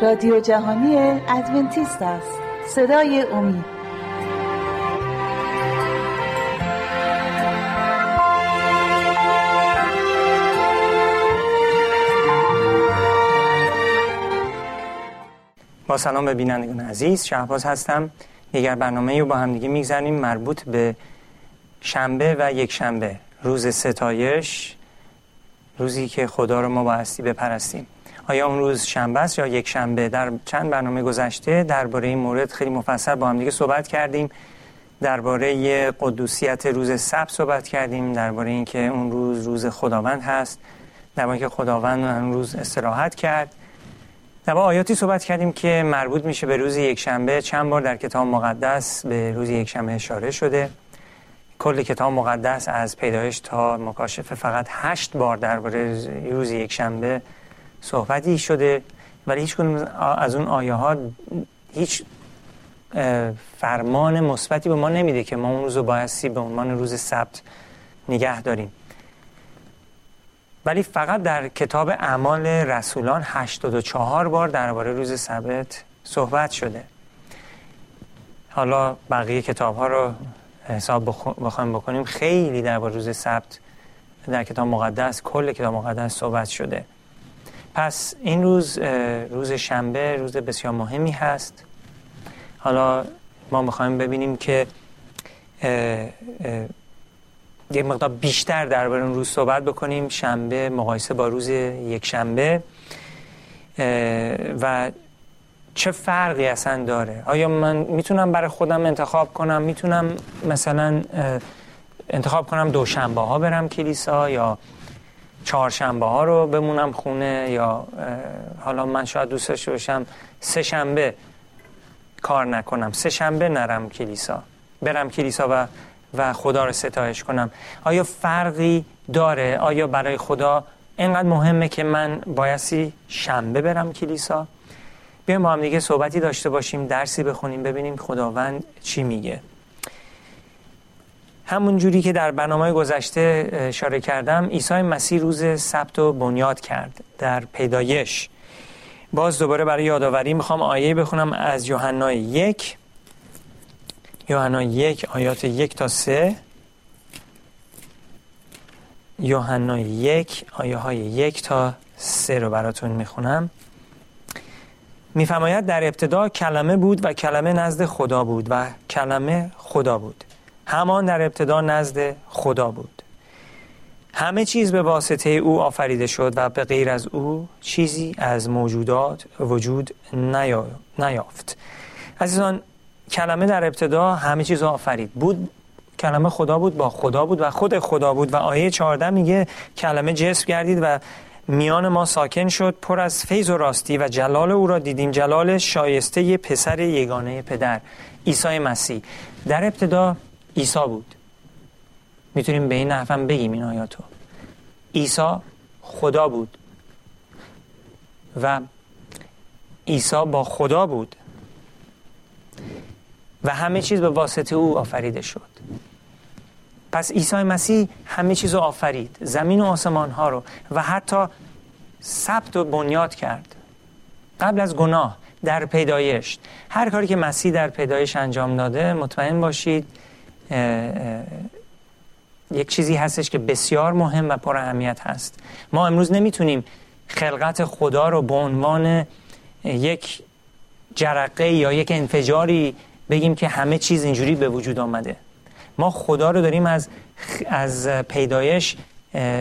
رادیو جهانی ادونتیست است. صدای امید. با سلام به بینندگان عزیز شهباز هستم. دیگر برنامه رو با هم دیگه می‌گذاریم مربوط به شنبه و یک شنبه روز ستایش روزی که خدا رو ما بایستی بپرستیم. آیا اون روز شنبه است یا یک شنبه؟ در چند برنامه گذشته درباره این مورد خیلی مفصل با هم دیگه صحبت کردیم. درباره قدوسیت روز سبت صحبت کردیم درباره اینکه اون روز روز خداوند هست درباره اینکه خداوند اون روز استراحت کرد. در آیاتی صحبت کردیم که مربوط میشه به روز یک شنبه. چند بار در کتاب مقدس به روز یک شنبه اشاره شده. کل کتاب مقدس از پیدایش تا مکاشفه فقط هشت بار درباره روز یک شنبه صحبتی شده ولی هیچ از اون آیه ها هیچ فرمان مثبتی به ما نمیده که ما اون روز رو بایستی به عنوان روز سبت نگه داریم. ولی فقط در کتاب اعمال رسولان 84 بار درباره روز سبت صحبت شده. حالا بقیه کتاب ها رو حساب بخوایم بکنیم. خیلی درباره روز سبت در کتاب مقدس کل کتاب مقدس صحبت شده. پس این روز روز شنبه روز بسیار مهمی هست. حالا ما می‌خوایم ببینیم که یه مقدار بیشتر درباره اون روز صحبت بکنیم. شنبه مقایسه با روز یک شنبه و چه فرقی اصلا داره؟ آیا من می‌تونم برای خودم انتخاب کنم؟ می‌تونم مثلا انتخاب کنم دوشنبه ها برم کلیسا یا چهارشنبه ها رو بمونم خونه یا حالا من شاید دوست داشته باشم سه شنبه کار نکنم. سه شنبه نرم کلیسا. برم کلیسا و و خدا رو ستایش کنم. آیا فرقی داره؟ آیا برای خدا اینقدر مهمه که من بایستی شنبه برم کلیسا؟ بیایم با هم دیگه صحبتی داشته باشیم درسی بخونیم ببینیم خداوند چی میگه. همون جوری که در برنامه گذشته اشاره کردم عیسی مسیح روز سبت و بنیاد کرد در پیدایش. باز دوباره برای یادآوری می‌خوام آیه بخونم از یوحنا یک. یوحنا یک آیات یک تا سه. یوحنا یک آیه های یک تا سه رو براتون می‌خونم. میفرماید در ابتدا کلمه بود و کلمه نزد خدا بود و کلمه خدا بود. همان در ابتدا نزد خدا بود. همه چیز به واسطه او آفریده شد و به غیر از او چیزی از موجودات وجود نیافت. عزیزان کلمه در ابتدا همه چیز آفرید. بود کلمه خدا بود با خدا بود و خود خدا بود و آیه 14 میگه کلمه جسم گردید و میان ما ساکن شد پر از فیض و راستی و جلال او را دیدیم. جلال شایسته پسر یگانه پدر عیسی مسیح. در ابتدا عیسی بود. می‌تونیم به این نحوم بگیم این آیاتو. عیسی خدا بود. و عیسی با خدا بود. و همه چیز به واسطه او آفریده شد. پس عیسی مسیح همه چیز رو آفرید. زمین و آسمان ها رو. و حتی ثبت و بنیاد کرد. قبل از گناه در پیدایش. هر کاری که مسیح در پیدایش انجام داده مطمئن باشید یک چیزی هستش که بسیار مهم و پر اهمیت هست. ما امروز نمی‌تونیم خلقت خدا رو به عنوان یک جرقه یا یک انفجاری بگیم که همه چیز اینجوری به وجود آمده. ما خدا رو داریم از از پیدایش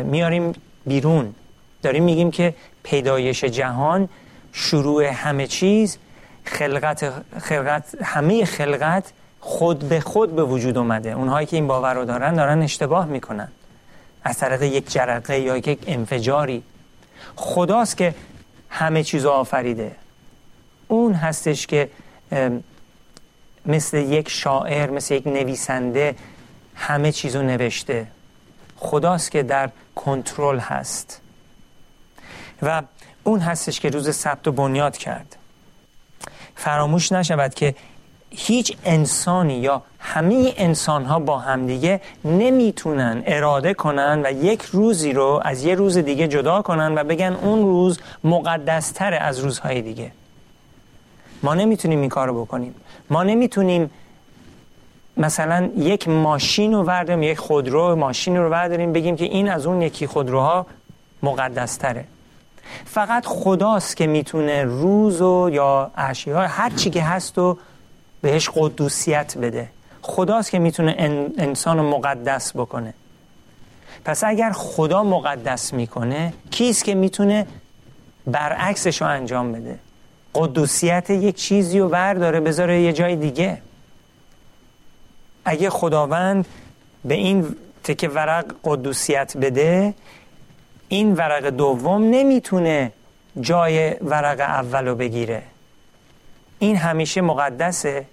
میاریم بیرون. داریم میگیم که پیدایش جهان شروع همه چیز خلقت, خلقت همه خلقت خود به خود به وجود اومده. اونهایی که این باور رو دارن دارن اشتباه می‌کنن. از طریق یک جرقه یا یک انفجاری. خداست که همه چیز آفریده. اون هستش که مثل یک شاعر مثل یک نویسنده همه چیزو نوشته. خداست که در کنترل هست. و اون هستش که روز سبت و بنیاد کرد. فراموش نشود که هیچ انسانی یا همه انسان ها با همدیگه نمی‌تونن اراده کنن و یک روزی رو از یه روز دیگه جدا کنن و بگن اون روز مقدستر از روزهای دیگه. ما نمی‌تونیم این کار بکنیم. ما نمی‌تونیم مثلا یک ماشین رو ورداریم یک خودرو ماشین رو ورداریم بگیم که این از اون یکی خودروها مقدستره. فقط خداست که می‌تونه روز و یا اشیاء هر چی که هست و بهش قدوسیت بده. خداست که می‌تونه انسان رو مقدس بکنه. پس اگر خدا مقدس می‌کنه کیست که می‌تونه برعکسش رو انجام بده؟ قدوسیت یک چیزی رو ورداره بذاره یه جای دیگه. اگه خداوند به این تک ورق قدوسیت بده این ورق دوم نمی‌تونه جای ورق اول رو بگیره. این همیشه مقدسه.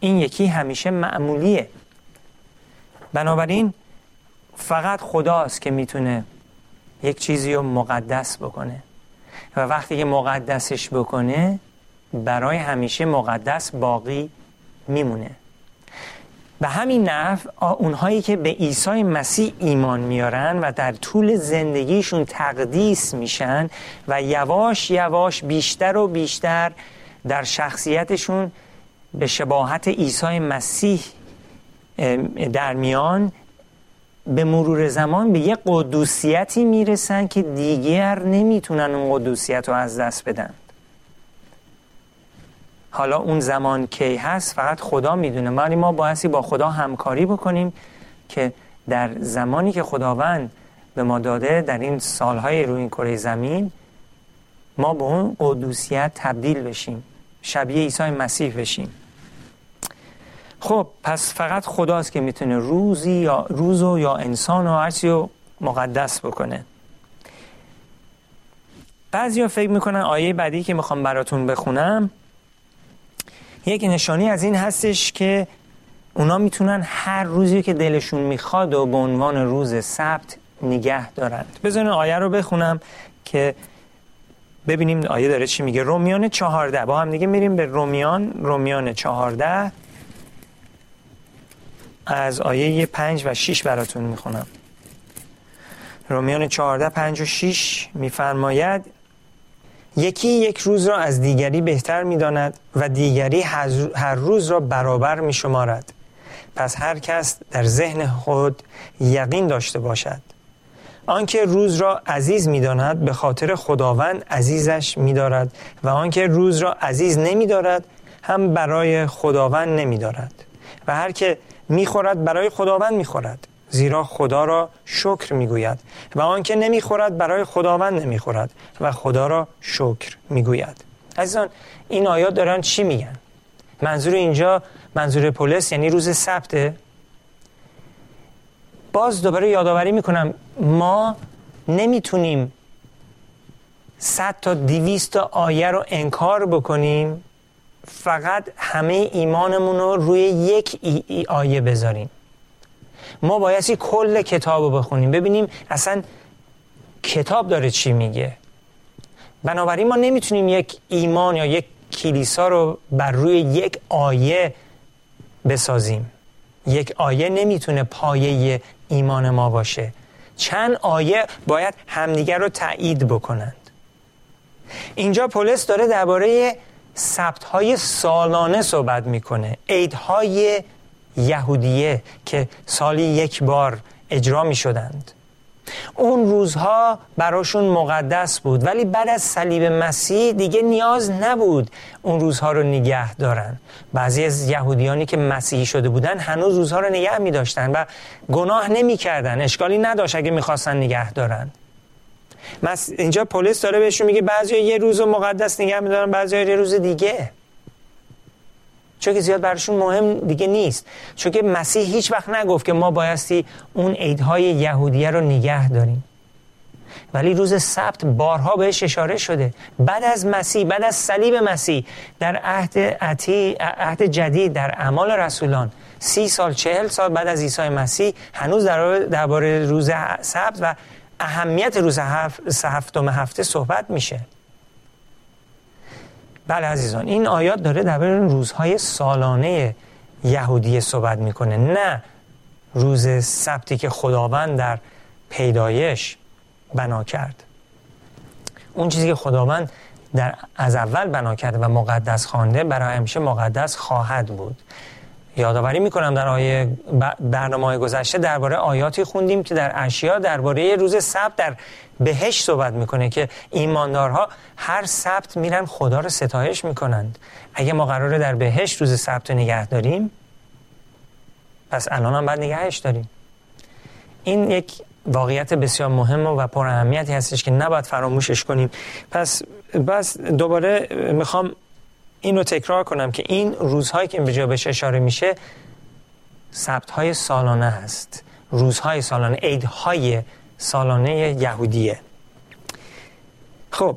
این یکی همیشه معمولیه. بنابراین فقط خداست که می‌تونه یک چیزی رو مقدس بکنه. و وقتی که مقدسش بکنه برای همیشه مقدس باقی میمونه. به همین نحو اونهایی که به عیسی مسیح ایمان میارن و در طول زندگیشون تقدیس میشن و یواش یواش بیشتر و بیشتر در شخصیتشون به شباهت عیسی مسیح در میان به مرور زمان به یه قدوسیتی می‌رسن که دیگر نمی‌تونن اون قدوسیت رو از دست بدن. حالا اون زمان کی هست فقط خدا می‌دونه. ولی ما بایستی با خدا همکاری بکنیم که در زمانی که خداوند به ما داده در این سالهای روی این کره زمین ما به اون قدوسیت تبدیل بشیم شبیه عیسی مسیح بشیم. خب پس فقط خداست که می‌تونه روزی یا روزو یا انسان و هرچی رو مقدس بکنه. بعضی فکر می‌کنن آیه بعدی که می‌خوام براتون بخونم یک نشانی از این هستش که اونا می‌تونن هر روزی که دلشون می‌خواد و به عنوان روز سبت نگه دارند. بذارین آیه رو بخونم که ببینیم آیه داره چی میگه. رومیان چهارده. با هم دیگه میریم به رومیان. رومیان چهارده. از آیه پنج و شیش براتون می‌خونم. رومیان چهارده پنج و شیش میفرماید یکی یک روز را از دیگری بهتر می‌داند و دیگری هر روز را برابر می شمارد پس هر کس در ذهن خود یقین داشته باشد. آنکه روز را عزیز می‌داند به خاطر خداوند عزیزش میدارد و آنکه روز را عزیز نمیدارد هم برای خداوند نمیدارد. و هر که می‌خورد برای خداوند می‌خورد. زیرا خدا را شکر می‌گوید و آنکه نمی‌خورد برای خداوند نمی‌خورد و خدا را شکر می‌گوید. عزیزان این آیات دارن چی میگن؟ منظور اینجا منظور پولس یعنی روز سبته. باز دوباره یادآوری می‌کنم ما نمی‌تونیم صد تا دیویست تا آیه رو انکار بکنیم فقط همه ایمانمون رو روی یک ای آیه بذاریم. ما بایستی کل کتاب رو بخونیم. ببینیم اصلا کتاب داره چی میگه. بنابراین ما نمی‌تونیم یک ایمان یا یک کلیسا رو بر روی یک آیه بسازیم. یک آیه نمی‌تونه پایه ایمان ما باشه. چند آیه باید همدیگر رو تایید بکنند. اینجا پولس داره درباره سبت های سالانه صحبت می‌کنه. عیدهای یهودیه که سالی یک بار اجرا می شدند اون روزها براشون مقدس بود ولی بعد از صلیب مسیح دیگه نیاز نبود اون روزها رو نگه دارن. بعضی از یهودیانی که مسیحی شده بودن هنوز روزها رو نگه می داشتن و گناه نمی کردن اشکالی نداشت اگه می‌خواستن نگه دارن. اینجا پلیس داره بهشون میگه بعضی یه روز مقدس نگه میدارن بعضی یه روز دیگه. چون که زیاد براشون مهم دیگه نیست. چون که مسیح هیچ وقت نگفت که ما بایستی اون عیدهای یهودیه رو نگه داریم. ولی روز سبت بارها بهش اشاره شده. بعد از مسیح بعد از صلیب مسیح در عهد عتی عهد جدید در اعمال رسولان سی سال چهل سال بعد از عیسی مسیح هنوز درباره روز سبت و اهمیت روز هفت هفتم هفته صحبت میشه. بله عزیزان این آیات داره در روزهای سالانه یهودی صحبت می‌کنه نه روز سبتی که خداوند در پیدایش بنا کرد. اون چیزی که خداوند در از اول بنا کرده و مقدس خوانده برای همیشه مقدس خواهد بود. یادآوری می‌کنم در آیه برنامه گذشته درباره آیاتی خوندیم که در اشیا درباره روز سبت در بهش صحبت می‌کنه که ایماندارها هر سبت میرن خدا رو ستایش می‌کنند. اگه ما قراره در بهش روز سبت نگه داریم پس الان هم باید نگهش داریم. این یک واقعیت بسیار مهم و پر اهمیتی هستش که نباید فراموشش کنیم. پس بس دوباره می‌خوام این رو تکرار کنم که این روزهایی که به جا بهش اشاره میشه سبت های سالانه هست. روزهای سالانه عیدهای سالانه یهودیه. خب.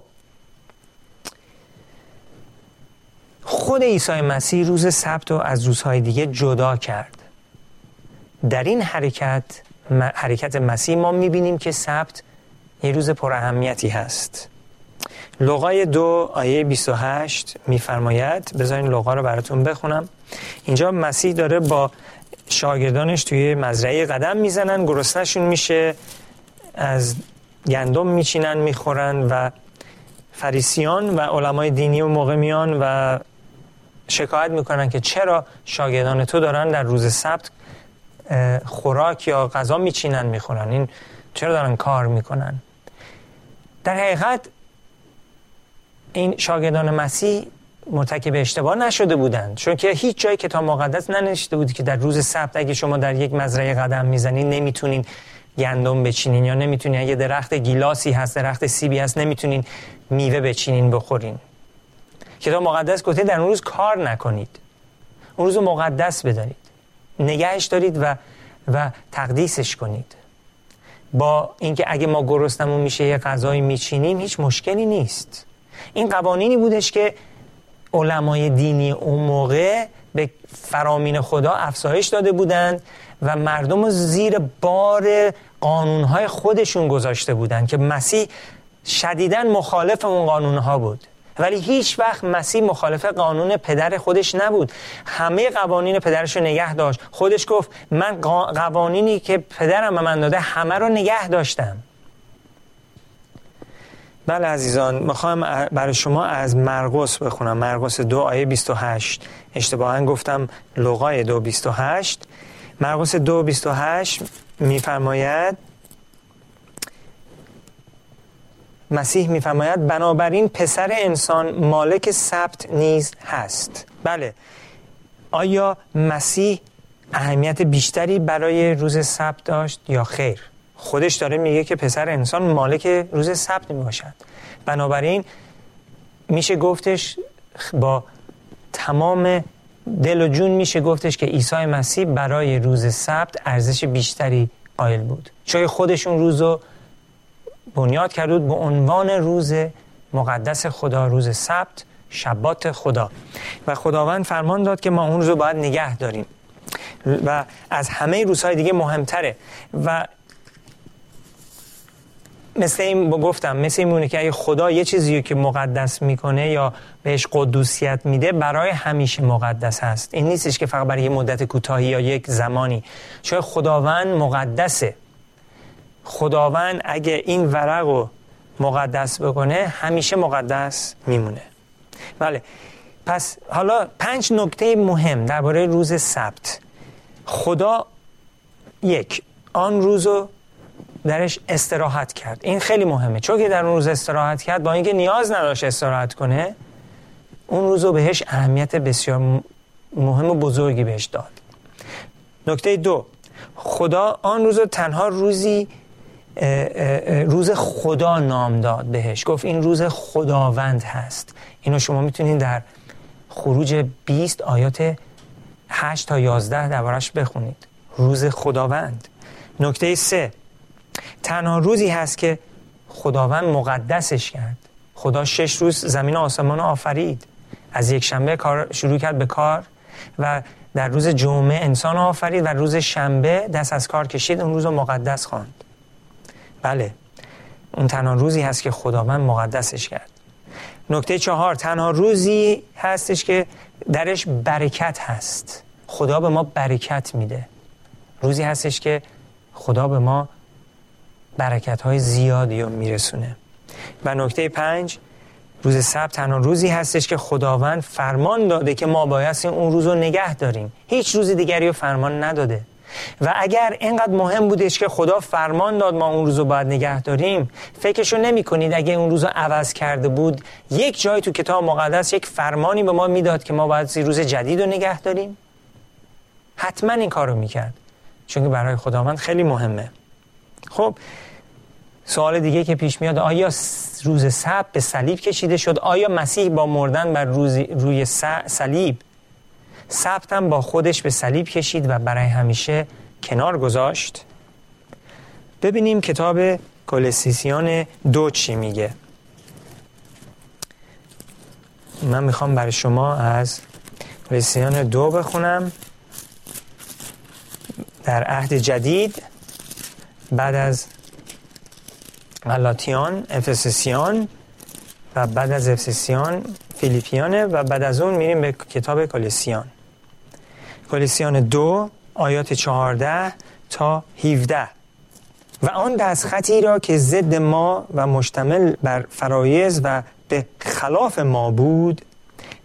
خود عیسی مسیح روز سبت رو از روزهای دیگه جدا کرد. در این حرکت حرکت مسیح ما می‌بینیم که سبت یه روز پر اهمیتی هست. لغای دو آیه 28 میفرماید. بذارین لغا رو براتون بخونم. اینجا مسیح داره با شاگردانش توی مزرعه قدم می‌زنن. گرسنشون میشه. از گندم میچینن می‌خورن و فریسیان و علمای دینی و موقع میان و شکایت می‌کنن که چرا شاگردان تو دارن در روز سبت خوراک یا غذا میچینن می‌خورن. این چرا دارن کار می‌کنن؟ در حقیقت این شاگردان مسیح مرتکب اشتباه نشده بودند. چون که هیچ جای کتاب مقدس ننوشته بود که در روز سبت اگه شما در یک مزرعه قدم می‌زنین نمی‌تونین گندم بچینین یا نمی‌تونین اگه درخت گیلاسی هست درخت سیبی هست نمی‌تونین میوه بچینین بخورین. کتاب مقدس گفته در اون روز کار نکنید. اون روز مقدس بدارید نگهش دارید و و تقدیسش کنید. با اینکه اگه ما گرسنمون میشه یه غذایی میچینیم هیچ مشکلی نیست. این قوانینی بودش که علمای دینی اون موقع به فرامین خدا افزایش داده بودند و مردم زیر بار قانونهای خودشون گذاشته بودند که مسیح شدیدا مخالف اون قانونها بود. ولی هیچ وقت مسیح مخالف قانون پدر خودش نبود. همه قوانین پدرش رو نگه داشت. خودش گفت من قوانینی که پدرم به من داده همه رو نگه داشتم. بله عزیزان می‌خوام برای شما از مرقس بخونم. مرقس دو آیه 28 اشتباها گفتم لغای دو 28 مرقس دو 28 میفرماید مسیح میفرماید بنابراین پسر انسان مالک سبت نیز هست. بله. آیا مسیح اهمیت بیشتری برای روز سبت داشت یا خیر؟ خودش داره میگه که پسر انسان مالک روز سبت می باشد بنابراین میشه گفتش با تمام دل و جون میشه گفتش که عیسی مسیح برای روز سبت ارزش بیشتری قائل بود. چون خودشون روزو بنیاد کرده بود به عنوان روز مقدس خدا روز سبت شبات خدا. و خداوند فرمان داد که ما اون رو باید نگه داریم. و از همه روزهای دیگه مهمتره. و مثل این گفتم مثل این که اگه خدا یه چیزی که مقدس می‌کنه یا بهش قدوسیت میده برای همیشه مقدس هست. این نیستش که فقط برای یه مدت کوتاهی یا یک زمانی. چون خداوند مقدسه. خداوند اگه این ورق رو مقدس بکنه همیشه مقدس میمونه. بله. پس حالا پنج نکته مهم درباره روز سبت. خدا یک آن روزو درش استراحت کرد. این خیلی مهمه. چون که در اون روز استراحت کرد با اینکه نیاز نداشت استراحت کنه اون روزو بهش اهمیت بسیار مهم و بزرگی بهش داد. نکته دو خدا آن روز تنها روزی روز خدا نام داد بهش. گفت این روز خداوند هست. اینو شما می‌تونید در خروج 20 آیات 8 تا 11 دربارش بخونید. روز خداوند. نکته سه تنها روزی هست که خداوند مقدسش کرد. خدا شش روز زمین آسمان آفرید. از یک شنبه کار شروع کرد به کار و در روز جمعه انسان آفرید و روز شنبه دست از کار کشید اون روز مقدس خواند. بله اون تنها روزی هست که خداوند مقدسش کرد. نکته چهار تنها روزی هستش که درش برکت هست. خدا به ما برکت میده. روزی هستش که خدا به ما برکت های زیادی رو میرسونه. و نکته پنج روز سبت تنها روزی هستش که خداوند فرمان داده که ما بایستی اون روز رو نگه داریم. هیچ روز دیگری رو فرمان نداده. و اگر اینقدر مهم بودش که خدا فرمان داد ما اون روز رو باید نگه داریم فکرشو نمی کنید اگه اون روز رو عوض کرده بود یک جای تو کتاب مقدس یک فرمانی به ما می‌داد که ما باید روز جدید رو نگه داریم. حتما این کار رو می‌کرد. چون برای خداوند خیلی مهمه. خب سوال دیگه که پیش میاد آیا روز سب به صلیب کشیده شد؟ آیا مسیح با مردن بر روز روی صلیب؟ سبتم با خودش به صلیب کشید و برای همیشه کنار گذاشت. ببینیم کتاب کلسیسیان دو چی میگه. من می‌خوام برای شما از کلسیسیان دو بخونم. در عهد جدید بعد از غلاطیان افسسیان و بعد از افسسیان فیلیپیانه و بعد از اون میریم به کتاب کلیسیان. کلیسیان دو آیات چهارده تا 17 و آن دستخطی را که ضد ما و مشتمل بر فرایز و به خلاف ما بود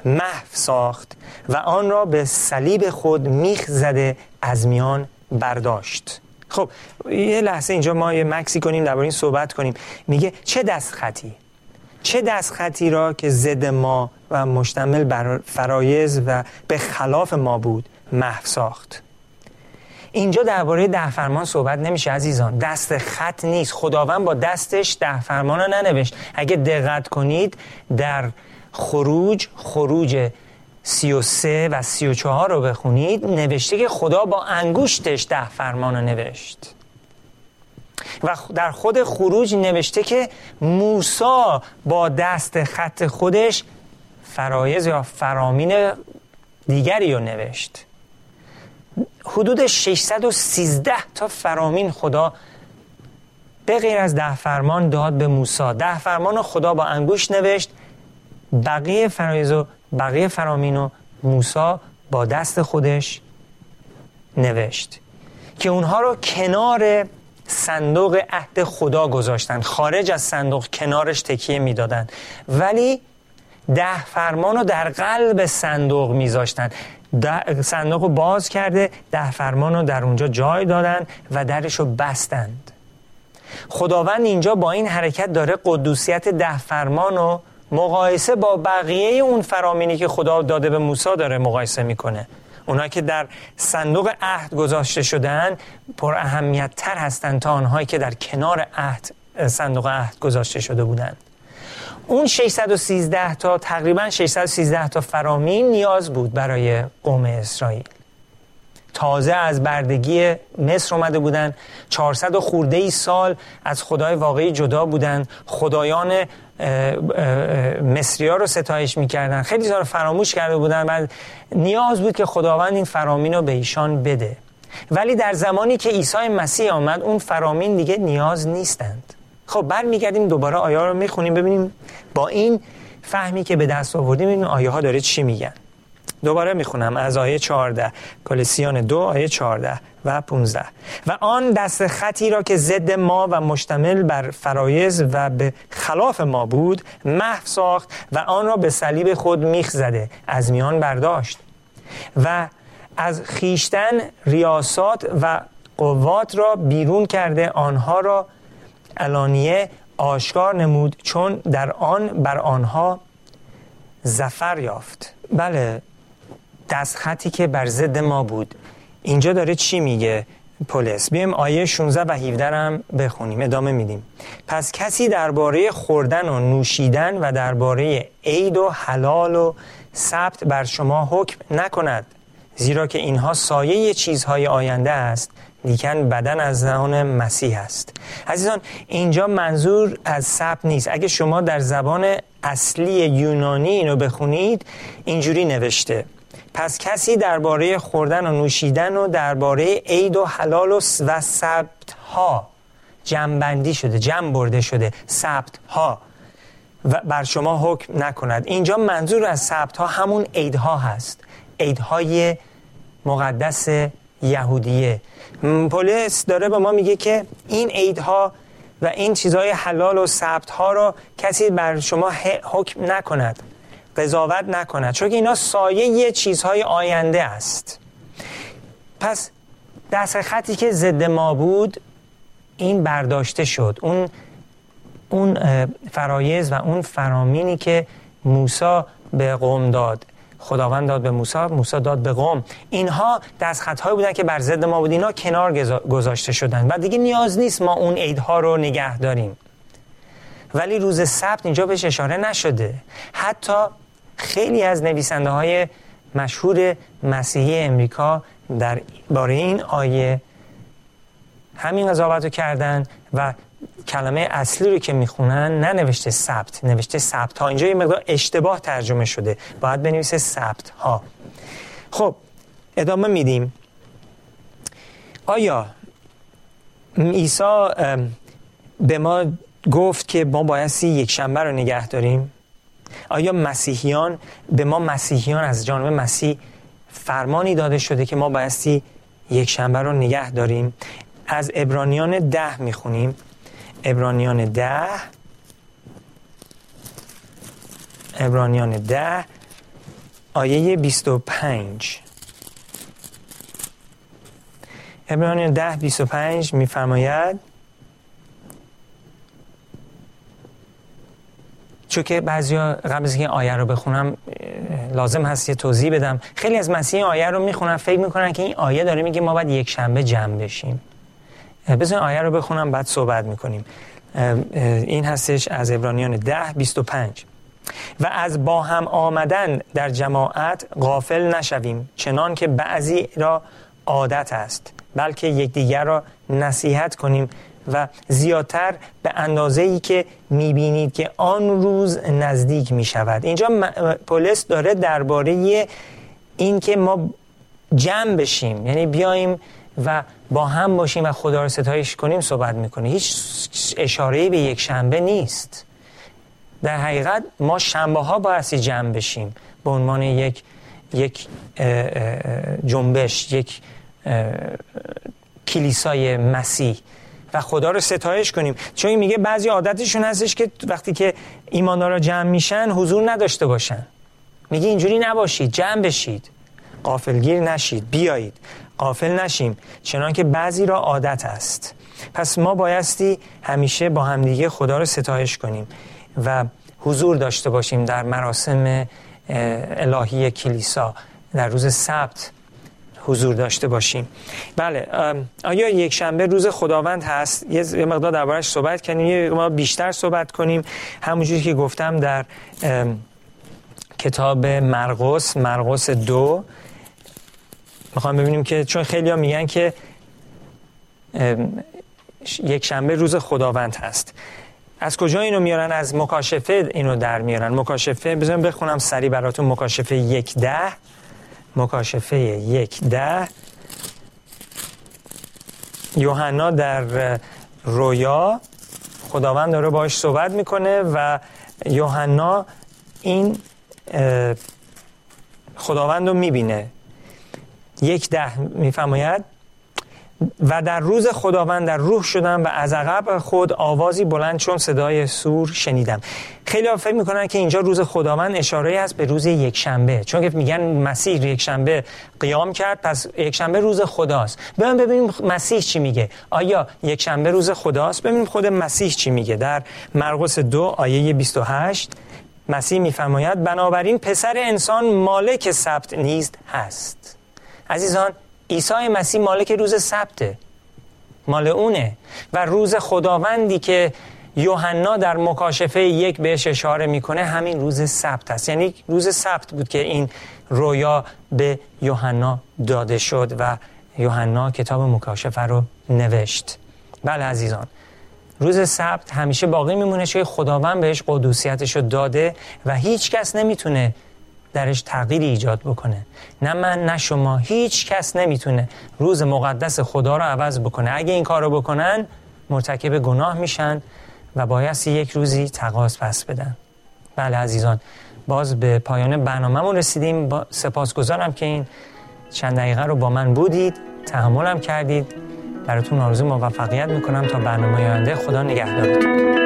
محو ساخت و آن را به صلیب خود میخ زده از میان برداشت. خب یه لحظه اینجا ما یه مکسی کنیم درباره این صحبت کنیم. میگه چه دست خطی چه دست خطی را که ضد ما و مشتمل بر فرایز و به خلاف ما بود محو ساخت؟ اینجا درباره ده فرمان صحبت نمیشه عزیزان. دست خط نیست. خداوند با دستش ده فرمان رو ننوشت. اگه دقت کنید در خروج خروج سی و سه و سی و چهار رو بخونید. نوشته که خدا با انگوشتش ده فرمان رو نوشت. و در خود خروج نوشته که موسا با دست خط خودش فرایز یا فرامین دیگری رو نوشت. حدود 613 تا فرامین خدا به غیر از ده فرمان داد به موسا ده فرمان خدا با انگوش نوشت. بقیه فرایز و بقیه فرامینو موسا با دست خودش نوشت که اونها رو کنار صندوق عهد خدا گذاشتن. خارج از صندوق کنارش تکیه می‌دادن. ولی ده فرمان رو در قلب صندوق میذاشتن. صندوق رو باز کرده ده فرمان رو در اونجا جای دادن و درش رو بستند. خداوند اینجا با این حرکت داره قدوسیت ده فرمان رو مقایسه با بقیه اون فرامینی که خدا داده به موسی داره مقایسه می‌کنه. اونا که در صندوق عهد گذاشته شدن پر اهمیت تر هستند تا آنهایی که در کنار عهد صندوق عهد گذاشته شده بودند. اون 613 تا تقریبا 613 تا فرامین نیاز بود برای قوم اسرائیل. تازه از بردگی مصر اومده بودن. 400 و خورده ای سال از خدای واقعی جدا بودن. خدایان مصری ها رو ستایش می‌کردن. خیلی رو فراموش کرده بودن و نیاز بود که خداوند این فرامین رو به ایشان بده. ولی در زمانی که عیسی مسیح آمد اون فرامین دیگه نیاز نیستند. خب برمیگردیم دوباره آیا رو می‌خونیم ببینیم با این فهمی که به دست آوردیم این آیه ها داره چی میگن. دوباره می‌خونم از آیه 14 کلسیان دو آیه 14 و 15 و آن دست خطی را که ضد ما و مشتمل بر فرایز و به خلاف ما بود محو ساخت و آن را به صلیب خود میخ زده از میان برداشت. و از خیشتن ریاسات و قوات را بیرون کرده آنها را علانیه آشکار نمود چون در آن بر آنها زفر یافت. بله دست خطی که بر ضد ما بود. اینجا داره چی میگه پولس؟ بیم آیه 16 و 17 هم بخونیم. ادامه میدیم. پس کسی درباره خوردن و نوشیدن و درباره عید و حلال و ثبت بر شما حکم نکند زیرا که اینها سایه چیزهای آینده است لیکن بدن از زمان مسیح است. عزیزان اینجا منظور از ثبت نیست. اگه شما در زبان اصلی یونانی اینو بخونید اینجوری نوشته پس کسی درباره خوردن و نوشیدن و درباره عید و حلال و سبت ها جمع شده جمع برده شده. سبت ها و بر شما حکم نکند. اینجا منظور از سبت ها همون عیدها هست. عیدهای مقدس یهودیه. پولس داره به ما میگه که این عیدها و این چیزهای حلال و ثبت ها رو کسی بر شما حکم نکند. قضاوت نکند. چون اینا سایه چیزهای آینده است. پس دست خطی که ضد ما بود این برداشته شد. اون اون فرایز و اون فرامینی که موسی به قوم داد. خداوند داد به موسی موسی داد به قوم. اینها دستخطهایی بودن که بر ضد ما بود. اینا کنار گذاشته شدن. و دیگه نیاز نیست ما اون عیدها رو نگه داریم. ولی روز سبت اینجا بهش اشاره نشده. حتی خیلی از نویسنده های مشهور مسیحی امریکا در باره این آیه همین قضاوت رو کردن و کلمه اصلی رو که می‌خونن ننوشته سبت نوشته سبت ها اینجا یه مقدار اشتباه ترجمه شده. باید بنویسه سبت ها خب ادامه میدیم. آیا عیسی به ما گفت که ما بایستی یک شنبه رو نگه داریم؟ آیا مسیحیان به ما مسیحیان از جانب مسیح فرمانی داده شده که ما بایستی یک شنبه رو نگه داریم؟ از ابرانیان ده می‌خونیم. ابرانیان ده. ابرانیان ده آیه 25 ابرانیان ده 25 میفرماید چون که بعضی قبل از آیه رو بخونم لازم هست یه توضیح بدم. خیلی از مسیحی آیه رو می‌خونن فکر می‌کنن که این آیه داره میگه ما باید یک شنبه جمع بشیم. بزن آیه رو بخونم بعد صحبت می‌کنیم. این هستش از ابرانیان ده 25 و از با هم آمدن در جماعت غافل نشویم چنان که بعضی را عادت است بلکه یکدیگر را نصیحت کنیم. و زیادتر به اندازه ای که می‌بینید که آن روز نزدیک می‌شود. اینجا پولس داره درباره این که ما جمع بشیم یعنی بیایم و با هم باشیم و خدا رو ستایش کنیم صحبت می‌کنه. هیچ اشاره به یک شنبه نیست. در حقیقت ما شنبه ها بایستی جمع بشیم به عنوان یک یک جنبش یک کلیسای مسیح. و خدا رو ستایش کنیم. چون میگه بعضی عادتشون هستش که وقتی که ایماندارا جمع میشن حضور نداشته باشن. میگه اینجوری نباشید جمع بشید. قافلگیر نشید بیایید. قافل نشیم چنان که بعضی را عادت است. پس ما بایستی همیشه با همدیگه خدا رو ستایش کنیم و حضور داشته باشیم در مراسم الهی کلیسا در روز سبت. حضور داشته باشیم. بله آیا یک شنبه روز خداوند هست؟ یه مقدار دربارش صحبت کنیم یه ما بیشتر صحبت کنیم. همونجوری که گفتم در کتاب مرقس مرقس دو. می‌خوام ببینیم که چون خیلی میگن که یک شنبه روز خداوند هست. از کجا اینو میارن؟ از مکاشفه اینو در میارن. مکاشفه بذارم بخونم سری براتون. مکاشفه یک ده. مکاشفه یک ده. یوحنا در رویا خداوند داره باش صحبت می‌کنه و یوحنا این خداوند رو می‌بینه. یک ده میفرماید و در روز خداوند در روح شدم و از عقب خود آوازی بلند چون صدای سور شنیدم. خیلی فکر می‌کنن که اینجا روز خداوند اشاره است به روز یک شنبه چون که میگن مسیح یک شنبه قیام کرد پس یک شنبه روز خداست. بیایم ببینیم مسیح چی میگه. آیا یک شنبه روز خداست؟ ببینیم خود مسیح چی میگه. در مرقس دو آیه 28 مسیح میفرماید بنابراین پسر انسان مالک سبت نیست هست. عزیزان عیسی مسیح مالک روز سبته. مال اونه. و روز خداوندی که یوحنا در مکاشفه یک بهش اشاره می‌کنه همین روز سبت است. یعنی روز سبت بود که این رویا به یوحنا داده شد و یوحنا کتاب مکاشفه رو نوشت. بله عزیزان روز سبت همیشه باقی میمونه چون خداوند بهش قدوسیتش رو داده و هیچ کس نمی‌تونه درش تغییری ایجاد بکنه. نه من نه شما. هیچ کس نمی‌تونه روز مقدس خدا رو عوض بکنه. اگه این کار رو بکنن مرتکب گناه میشن و بایستی یک روزی تقاس پس بدن. بله عزیزان باز به پایان برنامهمون رسیدیم. با سپاسگزارم که این چند دقیقه رو با من بودید. تحملم کردید. براتون آرزو موفقیت می‌کنم. تا برنامه آینده خدا نگهدارتون.